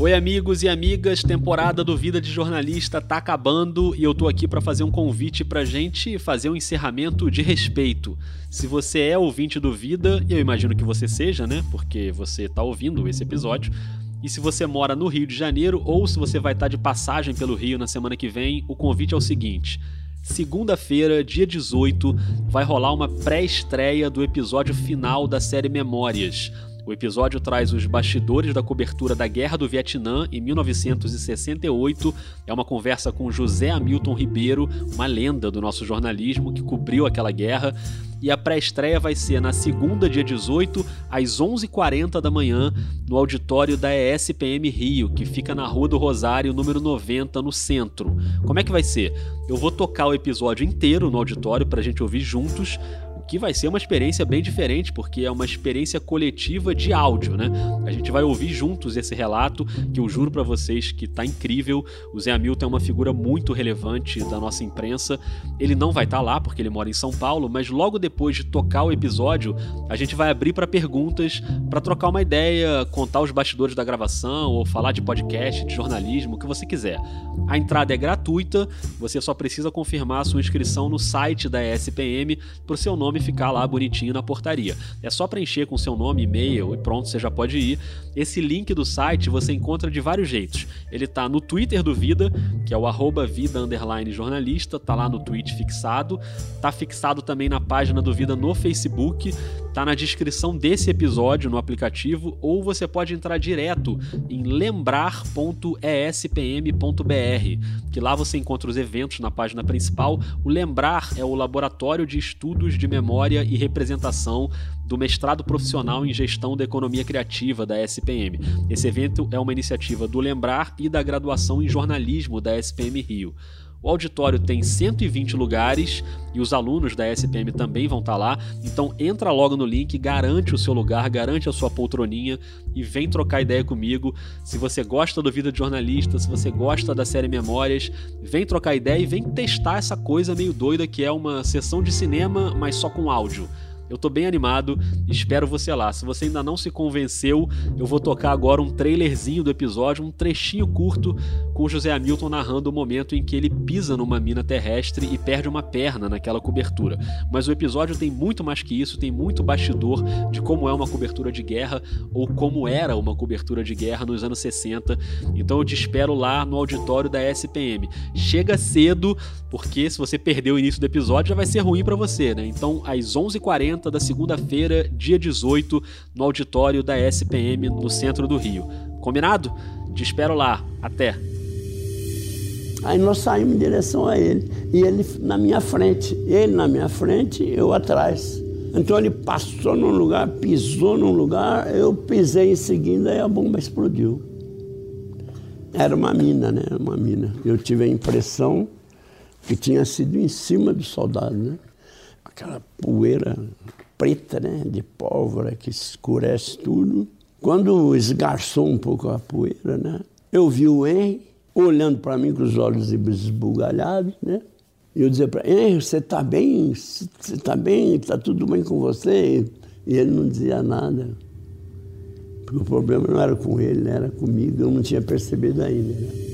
Oi, amigos e amigas, temporada do Vida de Jornalista tá acabando e eu tô aqui para fazer um convite pra gente fazer um encerramento de respeito. Se você é ouvinte do Vida, eu imagino que você seja, né? Porque você tá ouvindo esse episódio. E se você mora no Rio de Janeiro ou se você vai estar de passagem pelo Rio na semana que vem, o convite é o seguinte: Segunda-feira, dia 18, vai rolar uma pré-estreia do episódio final da série Memórias. O episódio traz os bastidores da cobertura da Guerra do Vietnã em 1968. É uma conversa com José Hamilton Ribeiro, uma lenda do nosso jornalismo que cobriu aquela guerra. E a pré-estreia vai ser na segunda, dia 18, às 11h40 da manhã, no auditório da ESPM Rio, que fica na Rua do Rosário, número 90, no centro. Como é que vai ser? Eu vou tocar o episódio inteiro no auditório para a gente ouvir juntos que vai ser uma experiência bem diferente, porque é uma experiência coletiva de áudio, né? A gente vai ouvir juntos esse relato, que eu juro para vocês que tá incrível. O Zé Hamilton é uma figura muito relevante da nossa imprensa. Ele não vai estar tá lá porque ele mora em São Paulo, mas logo depois de tocar o episódio, a gente vai abrir para perguntas, para trocar uma ideia, contar os bastidores da gravação ou falar de podcast, de jornalismo, o que você quiser. A entrada é gratuita, você só precisa confirmar sua inscrição no site da ESPM para o seu nome nome ficar lá bonitinho na portaria. É só preencher com seu nome, e-mail e pronto, você já pode ir. Esse link do site você encontra de vários jeitos. Ele tá no Twitter do Vida, que é o vida underline jornalista, tá lá no tweet fixado, tá fixado também na página do Vida no Facebook, tá na descrição desse episódio no aplicativo, ou você pode entrar direto em lembrar.espm.br, que lá você encontra os eventos na página principal. O Lembrar é o laboratório de estudos de memória e representação do mestrado profissional em gestão da economia criativa da SPM. Esse evento é uma iniciativa do Lembrar e da graduação em jornalismo da SPM Rio. O auditório tem 120 lugares e os alunos da SPM também vão estar lá. Então entra logo no link, garante o seu lugar, garante a sua poltroninha e vem trocar ideia comigo. Se você gosta do Vida de Jornalista, se você gosta da série Memórias, vem trocar ideia e vem testar essa coisa meio doida que é uma sessão de cinema, mas só com áudio. Eu tô bem animado, espero você lá. Se você ainda não se convenceu, eu vou tocar agora um trailerzinho do episódio, um trechinho curto com o José Hamilton narrando o momento em que ele pisa numa mina terrestre e perde uma perna naquela cobertura. Mas o episódio tem muito mais que isso, tem muito bastidor de como é uma cobertura de guerra ou como era uma cobertura de guerra nos anos 60. Então eu te espero lá no auditório da SPM. Chega cedo, porque se você perder o início do episódio já vai ser ruim para você, né? Então às 11h40 da segunda-feira, dia 18, no auditório da SPM no centro do Rio. Combinado? Te espero lá. Até! Aí nós saímos em direção a ele. E ele na minha frente. Ele na minha frente, eu atrás. Então ele passou num lugar, pisou num lugar, eu pisei em seguida e a bomba explodiu. Era uma mina, né? Uma mina. Eu tive a impressão que tinha sido em cima do soldado, né? Aquela poeira preta, né, de pólvora que escurece tudo. Quando esgarçou um pouco a poeira, né, eu vi o Henry olhando para mim com os olhos esbugalhados, né? E eu dizia para ele, Henry, você está bem? Você está bem? Está tudo bem com você? E ele não dizia nada. Porque o problema não era com ele, era comigo, eu não tinha percebido ainda. Né?